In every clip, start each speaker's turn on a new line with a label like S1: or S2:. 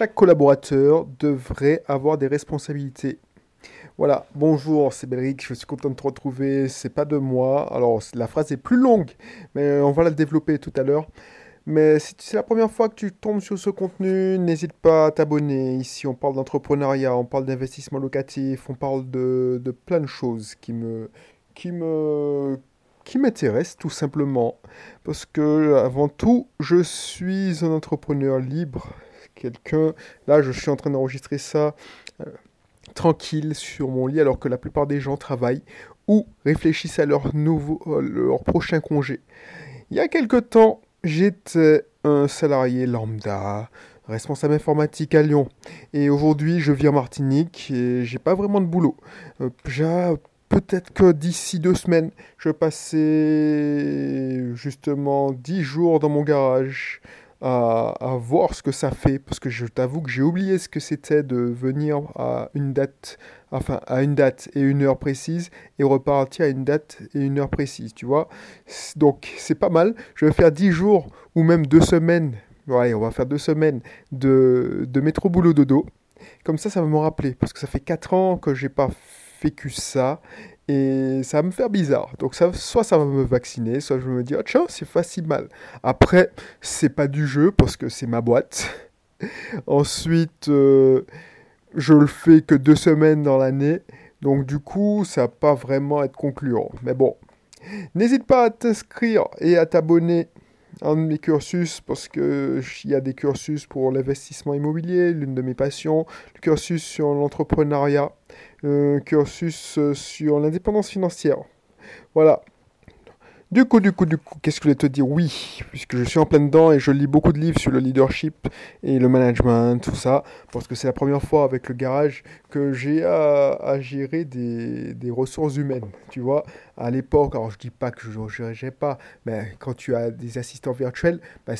S1: chaque collaborateur devrait avoir des responsabilités. Voilà, bonjour, c'est Belric, je suis content de te retrouver, c'est pas de moi. Alors, la phrase est plus longue, mais on va la développer tout à l'heure. Mais si c'est la première fois que tu tombes sur ce contenu, n'hésite pas à t'abonner. Ici, on parle d'entrepreneuriat, on parle d'investissement locatif, on parle de, de plein de choses qui me, qui me, qui tout simplement. Parce que, avant tout, je suis un entrepreneur libre. Quelqu'un, là, je suis en train d'enregistrer ça. Euh, tranquille sur mon lit alors que la plupart des gens travaillent ou réfléchissent à leur, nouveau, euh, leur prochain congé. Il y a quelque temps, j'étais un salarié lambda, responsable informatique à Lyon. Et aujourd'hui, je vis en Martinique et j'ai pas vraiment de boulot. Euh, peut-être que d'ici deux semaines, je passer justement dix jours dans mon garage à, voir ce que ça fait, parce que je t'avoue que j'ai oublié ce que c'était de venir à une date, enfin à une date et une heure précise, et repartir à une date et une heure précise, tu vois. Donc c'est pas mal. Je vais faire 10 jours ou même deux semaines. Ouais, on va faire deux semaines de, de métro boulot dodo. Comme ça, ça va me rappeler, parce que ça fait 4 ans que j'ai pas vécu ça et ça va me faire bizarre. Donc ça, soit ça va me vacciner, soit je vais me dire, oh, tiens, c'est pas si mal. Après, c'est pas du jeu parce que c'est ma boîte. Ensuite, euh, je le fais que deux semaines dans l'année. Donc du coup, ça va pas vraiment être concluant. Mais bon, n'hésite pas à t'inscrire et à t'abonner à un mes cursus parce qu'il y a des cursus pour l'investissement immobilier, l'une de mes passions, le cursus sur l'entrepreneuriat, le cursus euh, sur l'indépendance financière. Voilà, du coup, du coup, du coup, qu'est-ce que je voulais te dire? Oui, puisque je suis en plein dedans et je lis beaucoup de livres sur le leadership et le management, tout ça, parce que c'est la première fois avec le garage que j'ai à, gérer des, des, ressources humaines. Tu vois, à l'époque, alors je dis pas que je ne pas, mais quand tu as des assistants virtuels, bah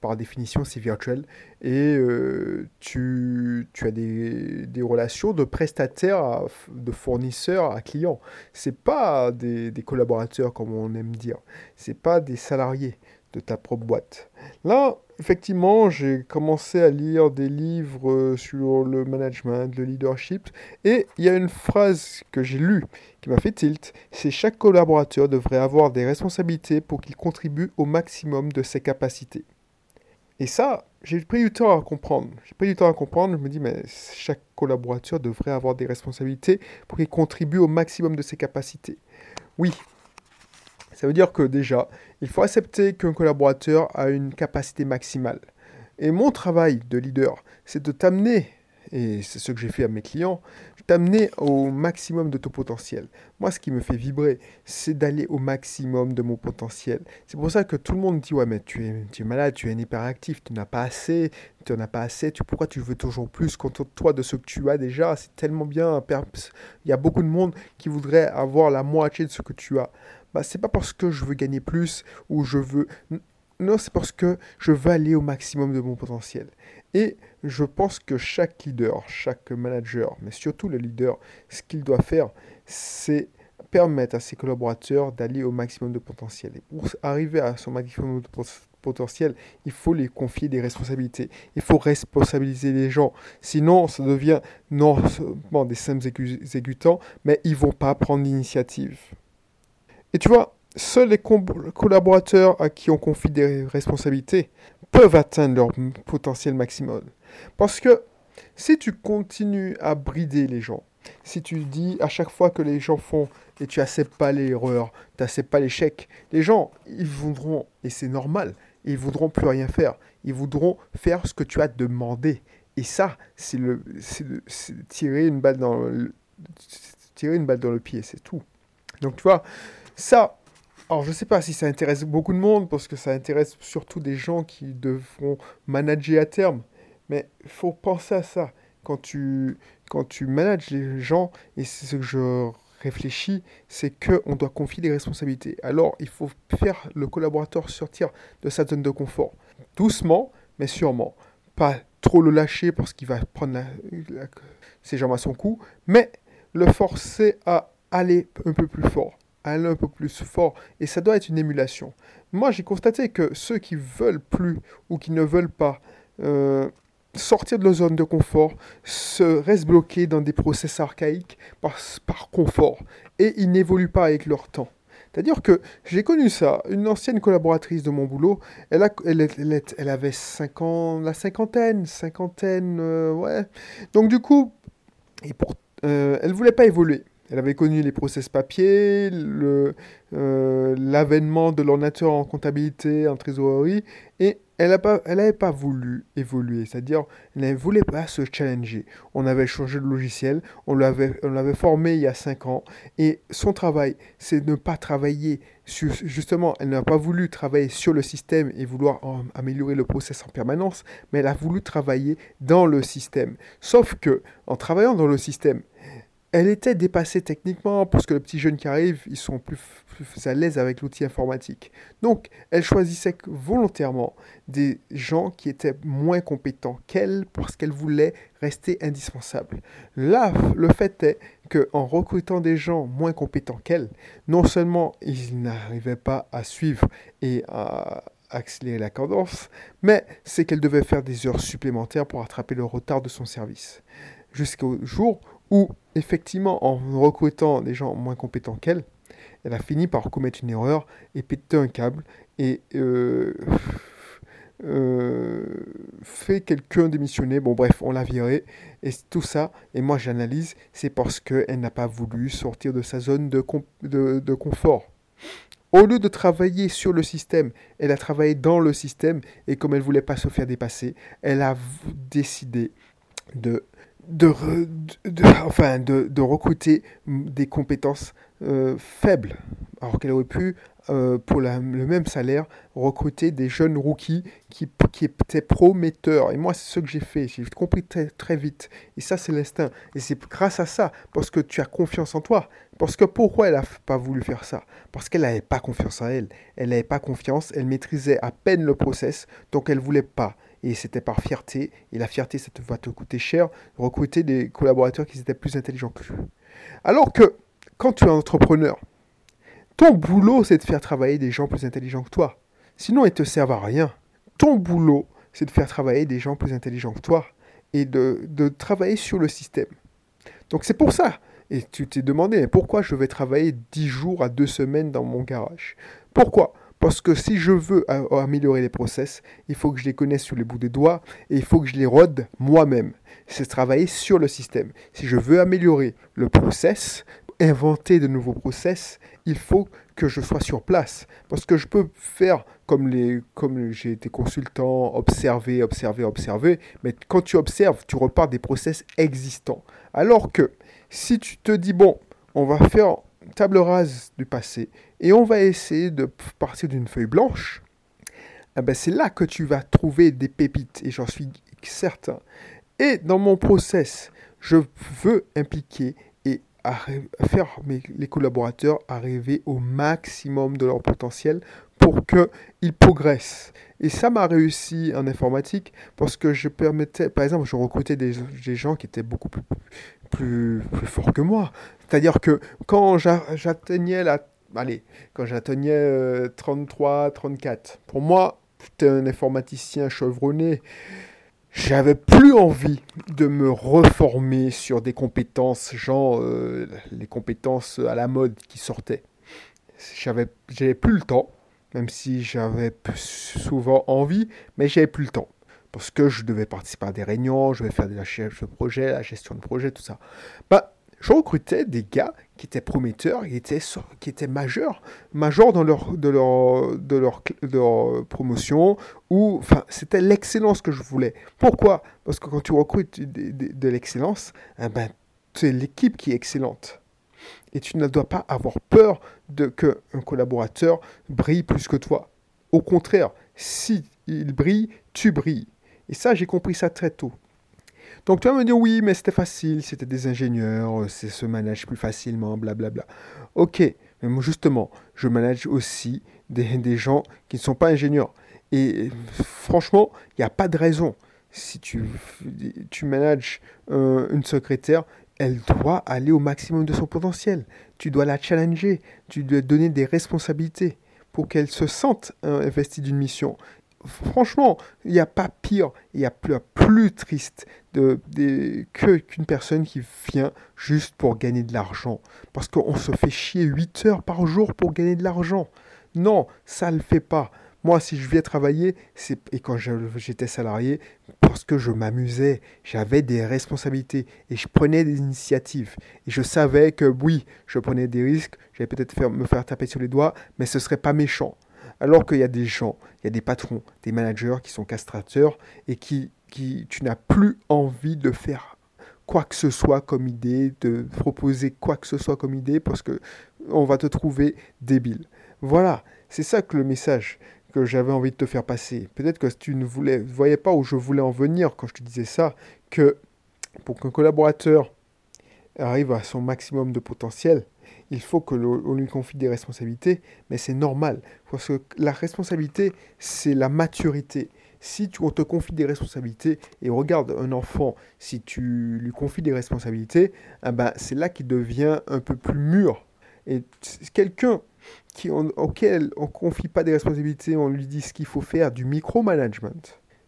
S1: par définition, c'est virtuel et euh, tu, as des, relations de prestataires, de fournisseurs à clients. C'est pas des, des collaborateurs comme on aime dire c'est pas des salariés de ta propre boîte. Là, effectivement, j'ai commencé à lire des livres euh, sur le management, le leadership, et il y a une phrase que j'ai lue qui m'a fait tilt, c'est chaque collaborateur devrait avoir des responsabilités pour qu'il contribue au maximum de ses capacités. Et ça, j'ai pris du temps à comprendre. J'ai pris du temps à comprendre, je me dis, mais chaque collaborateur devrait avoir des responsabilités pour qu'il contribue au maximum de ses capacités. Oui, ça veut dire que déjà, il faut accepter qu'un collaborateur a une capacité maximale. Et mon travail de leader, c'est de t'amener, et c'est ce que j'ai fait à mes clients, t'amener au maximum de ton potentiel. Moi, ce qui me fait vibrer, c'est d'aller au maximum de mon potentiel. C'est pour ça que tout le monde dit, ouais, mais tu es, malade, tu es un hyperactif, tu n'as pas assez, tu n'en as pas assez, tu, pourquoi tu veux toujours plus Contente-toi de ce que tu as déjà, c'est tellement bien. Il y a beaucoup de monde qui voudrait avoir la moitié de ce que tu as bah, c'est pas parce que je veux gagner plus ou je veux. Non, c'est parce que je veux aller au maximum de mon potentiel. Et je pense que chaque leader, chaque manager, mais surtout le leader, ce qu'il doit faire, c'est permettre à ses collaborateurs d'aller au maximum de potentiel. Et pour arriver à son maximum de potentiel, il faut les confier des responsabilités. Il faut responsabiliser les gens. Sinon, ça devient non seulement des simples exécutants, mais ils vont pas prendre l'initiative. Et tu vois, seuls les collaborateurs à qui on confie des responsabilités peuvent atteindre leur potentiel maximum. Parce que si tu continues à brider les gens, si tu dis à chaque fois que les gens font et tu n'acceptes pas l'erreur, tu n'acceptes pas l'échec, les gens, ils voudront, et c'est normal, ils voudront plus rien faire. Ils voudront faire ce que tu as demandé. Et ça, c'est tirer une balle dans tirer une balle dans le pied, c'est tout. Donc tu vois, ça, alors je ne sais pas si ça intéresse beaucoup de monde, parce que ça intéresse surtout des gens qui devront manager à terme. Mais il faut penser à ça. Quand tu, quand tu manages les gens, et c'est ce que je réfléchis, c'est qu'on doit confier des responsabilités. Alors il faut faire le collaborateur sortir de sa zone de confort. Doucement, mais sûrement. Pas trop le lâcher parce qu'il va prendre ses jambes à son cou, mais le forcer à aller un peu plus fort aller un peu plus fort. Et ça doit être une émulation. Moi, j'ai constaté que ceux qui veulent plus ou qui ne veulent pas, euh, sortir de leur zone de confort, se reste bloqué dans des process archaïques par, confort et ils n'évoluent pas avec leur temps. C'est-à-dire que j'ai connu ça. Une ancienne collaboratrice de mon boulot, elle, a, elle, avait 5 ans, la cinquantaine, cinquantaine, euh, ouais. Donc du coup, et pour, euh, elle voulait pas évoluer. Elle avait connu les process papier, euh, l'avènement de l'ordinateur en comptabilité, en trésorerie, et elle n'avait pas, voulu évoluer, c'est-à-dire elle ne voulait pas se challenger. On avait changé de logiciel, on l'avait formé il y a 5 ans, et son travail, c'est ne pas travailler justement, elle n'a pas voulu travailler sur le système et vouloir améliorer le process en permanence, mais elle a voulu travailler dans le système. Sauf que, en travaillant dans le système, elle était dépassée techniquement parce que les petits jeunes qui arrivent, ils sont plus, à l'aise avec l'outil informatique. Donc, elle choisissait volontairement des gens qui étaient moins compétents qu'elle parce qu'elle voulait rester indispensable. Là, le fait est qu'en recrutant des gens moins compétents qu'elle, non seulement ils n'arrivaient pas à suivre et à accélérer la cadence, mais c'est qu'elle devait faire des heures supplémentaires pour rattraper le retard de son service. Jusqu'au jour où, effectivement, en recrutant des gens moins compétents qu'elle, elle a fini par commettre une erreur et péter un câble et euh, euh, fait quelqu'un démissionner. Bon, bref, on l'a viré. Et tout ça, et moi j'analyse, c'est parce qu'elle n'a pas voulu sortir de sa zone de, de confort. Au lieu de travailler sur le système, elle a travaillé dans le système et comme elle voulait pas se faire dépasser, elle a décidé de de, enfin, de, de, recruter des compétences euh, faibles, alors qu'elle aurait pu, euh, pour le même salaire, recruter des jeunes rookies qui, qui étaient prometteurs. Et moi, c'est ce que j'ai fait. J'ai compris très, très vite. Et ça, c'est l'instinct. Et c'est grâce à ça, parce que tu as confiance en toi. Parce que pourquoi elle n'a pas voulu faire ça? Parce qu'elle n'avait pas confiance en elle. Elle n'avait pas confiance, elle maîtrisait à peine le process, donc elle voulait pas et c'était par fierté, et la fierté, ça te va te coûter cher, recruter des collaborateurs qui étaient plus intelligents que lui. Alors que quand tu es entrepreneur, ton boulot, c'est de faire travailler des gens plus intelligents que toi. Sinon, ils te servent à rien. Ton boulot, c'est de faire travailler des gens plus intelligents que toi et de, de travailler sur le système. Donc c'est pour ça. Et tu t'es demandé, pourquoi je vais travailler 10 jours à 2 semaines dans mon garage? Pourquoi? Parce que si je veux améliorer les process, il faut que je les connaisse sur les bouts des doigts et il faut que je les rôde moi-même. C'est travailler sur le système. Si je veux améliorer le process, inventer de nouveaux process, il faut que je sois sur place. Parce que je peux faire comme, comme j'ai été consultant, observer, observer, observer, mais quand tu observes, tu repars des process existants. Alors que si tu te dis, bon, on va faire table rase du passé et on va essayer de partir d'une feuille blanche, eh ben c'est là que tu vas trouver des pépites et j'en suis certain. Et dans mon process, je veux impliquer et faire mes, les collaborateurs arriver au maximum de leur potentiel pour qu'ils progressent. Et ça m'a réussi en informatique parce que je permettais, par exemple, je recrutais des, des gens qui étaient beaucoup plus, plus, plus forts que moi. C'est-à-dire que quand j'atteignais la... Allez, quand j'atteignais 33, euh, 34, pour moi, j'étais un informaticien chevronné. J'avais plus envie de me reformer sur des compétences, genre euh, les compétences à la mode qui sortaient. J'avais, j'avais plus le temps, même si j'avais souvent envie, mais j'avais plus le temps. Parce que je devais participer à des réunions, je devais faire de la chef de projet, la gestion de projet, tout ça. Bah, je recrutais des gars qui étaient prometteurs, qui étaient, majeurs, majeurs dans leur, promotion, ou, c'était l'excellence que je voulais. Pourquoi? Parce que quand tu recrutes de, de, l'excellence, eh ben, c'est l'équipe qui est excellente. Et tu ne dois pas avoir peur de qu'un collaborateur brille plus que toi. Au contraire, si il brille, tu brilles. Et ça, j'ai compris ça très tôt. Donc tu vas me dire oui, mais c'était facile, c'était des ingénieurs, euh, c'est se manage plus facilement, blablabla. Ok, mais justement, je manage aussi des, gens qui ne sont pas ingénieurs. Et franchement, il n'y a pas de raison. Si tu, manages euh, une secrétaire, elle doit aller au maximum de son potentiel. Tu dois la challenger, tu dois donner des responsabilités pour qu'elle se sente investie d'une mission franchement, il n'y a pas pire, il n'y a plus, plus triste que, qu'une personne qui vient juste pour gagner de l'argent. Parce qu'on se fait chier 8 heures par jour pour gagner de l'argent. Non, ça ne le fait pas. Moi, si je viens travailler, c'est et quand j'étais salarié, parce que je m'amusais, j'avais des responsabilités et je prenais des initiatives. Et je savais que oui, je prenais des risques, j'allais peut-être me faire taper sur les doigts, mais ce serait pas méchant. Alors qu'il y a des gens, il y a des patrons, des managers qui sont castrateurs et qui, qui tu n'as plus envie de faire quoi que ce soit comme idée, de proposer quoi que ce soit comme idée parce que on va te trouver débile. Voilà, c'est ça que le message que j'avais envie de te faire passer. Peut-être que tu ne voulais, voyais pas où je voulais en venir quand je te disais ça, que pour qu'un collaborateur arrive à son maximum de potentiel, il faut que l'on lui confie des responsabilités, mais c'est normal, parce que la responsabilité, c'est la maturité. Si tu, on te confie des responsabilités, et regarde un enfant, si tu lui confies des responsabilités, eh ben, c'est là qu'il devient un peu plus mûr. Et quelqu'un qui, auquel on ne confie pas des responsabilités, on lui dit ce qu'il faut faire, du micromanagement.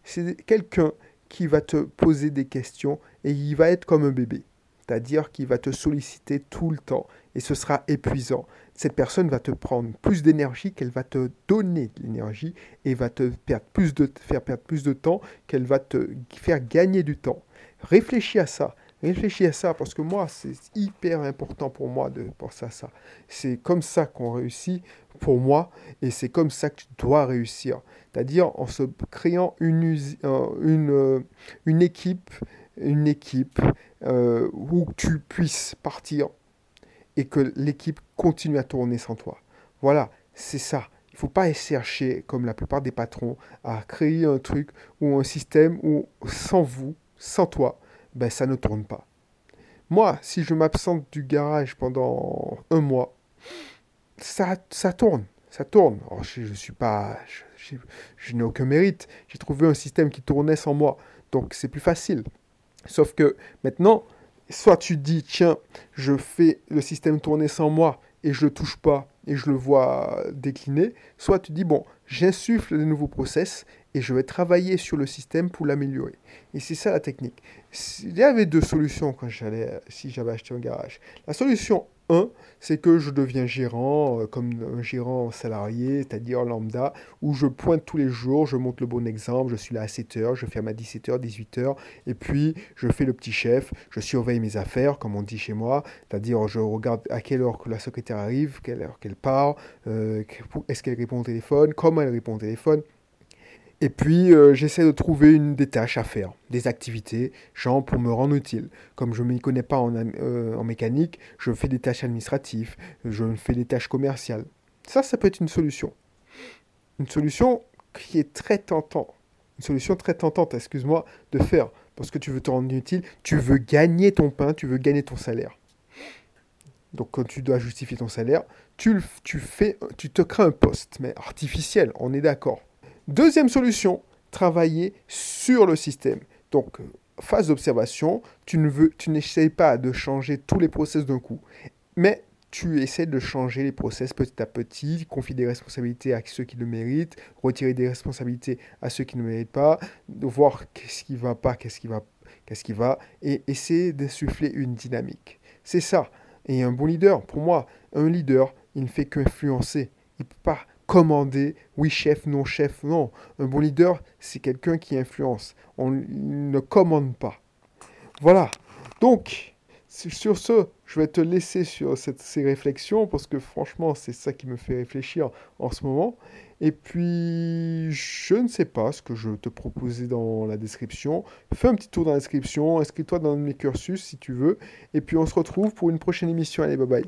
S1: C'est quelqu'un qui va te poser des questions et il va être comme un bébé. C'est-à-dire qu'il va te solliciter tout le temps et ce sera épuisant. Cette personne va te prendre plus d'énergie qu'elle va te donner de l'énergie et va te perdre plus de, faire perdre plus de temps qu'elle va te faire gagner du temps. Réfléchis à ça. Réfléchis à ça parce que moi, c'est hyper important pour moi de penser à ça. C'est comme ça qu'on réussit pour moi et c'est comme ça que tu dois réussir. C'est-à-dire en se créant une, une, euh, une équipe, une équipe euh, où tu puisses partir et que l'équipe continue à tourner sans toi. Voilà, c'est ça. Il ne faut pas chercher, comme la plupart des patrons, à créer un truc ou un système où sans vous, sans toi, ben, ça ne tourne pas. Moi, si je m'absente du garage pendant un mois, ça, ça tourne. Ça tourne. je, ne suis pas. Je, n'ai aucun mérite. J'ai trouvé un système qui tournait sans moi. Donc c'est plus facile. Sauf que maintenant, soit tu dis, tiens, je fais le système tourner sans moi et je ne touche pas et je le vois décliner, soit tu dis, bon, j'insuffle de nouveaux process et je vais travailler sur le système pour l'améliorer. Et c'est ça la technique. Il y avait deux solutions quand j'allais, si j'avais acheté un garage. La solution 1, c'est que je deviens gérant, euh, comme un gérant salarié, c'est-à-dire lambda, où je pointe tous les jours, je montre le bon exemple, je suis là à 7h, je ferme à 17h, 18h, et puis je fais le petit chef, je surveille mes affaires, comme on dit chez moi, c'est-à-dire je regarde à quelle heure que la secrétaire arrive, quelle heure qu'elle part, euh, est-ce qu'elle répond au téléphone, comment elle répond au téléphone. Et puis, euh, j'essaie de trouver une, des tâches à faire, des activités, genre pour me rendre utile. Comme je ne m'y connais pas en, euh, en, mécanique, je fais des tâches administratives, je fais des tâches commerciales. Ça, ça peut être une solution. Une solution qui est très tentante. Une solution très tentante, excuse-moi, de faire. Parce que tu veux te rendre utile, tu veux gagner ton pain, tu veux gagner ton salaire. Donc quand tu dois justifier ton salaire, tu, tu, fais, tu te crées un poste, mais artificiel, on est d'accord. Deuxième solution, travailler sur le système. Donc, phase d'observation, tu ne veux, tu n'essayes pas de changer tous les process d'un coup, mais tu essaies de changer les process petit à petit, confier des responsabilités à ceux qui le méritent, retirer des responsabilités à ceux qui ne méritent pas, voir qu'est-ce qui va pas, qu'est-ce qui va, qu'est-ce qui va, et essayer d'insuffler une dynamique. C'est ça. Et un bon leader, pour moi, un leader, il ne fait qu'influencer. Il ne peut pas commander, oui chef, non chef, non. Un bon leader, c'est quelqu'un qui influence. On ne commande pas. Voilà. Donc, sur ce, je vais te laisser sur ces réflexions parce que franchement, c'est ça qui me fait réfléchir en ce moment. Et puis, je ne sais pas ce que je te proposais dans la description. Fais un petit tour dans la description, inscris-toi dans mes cursus si tu veux. Et puis, on se retrouve pour une prochaine émission. Allez, bye bye.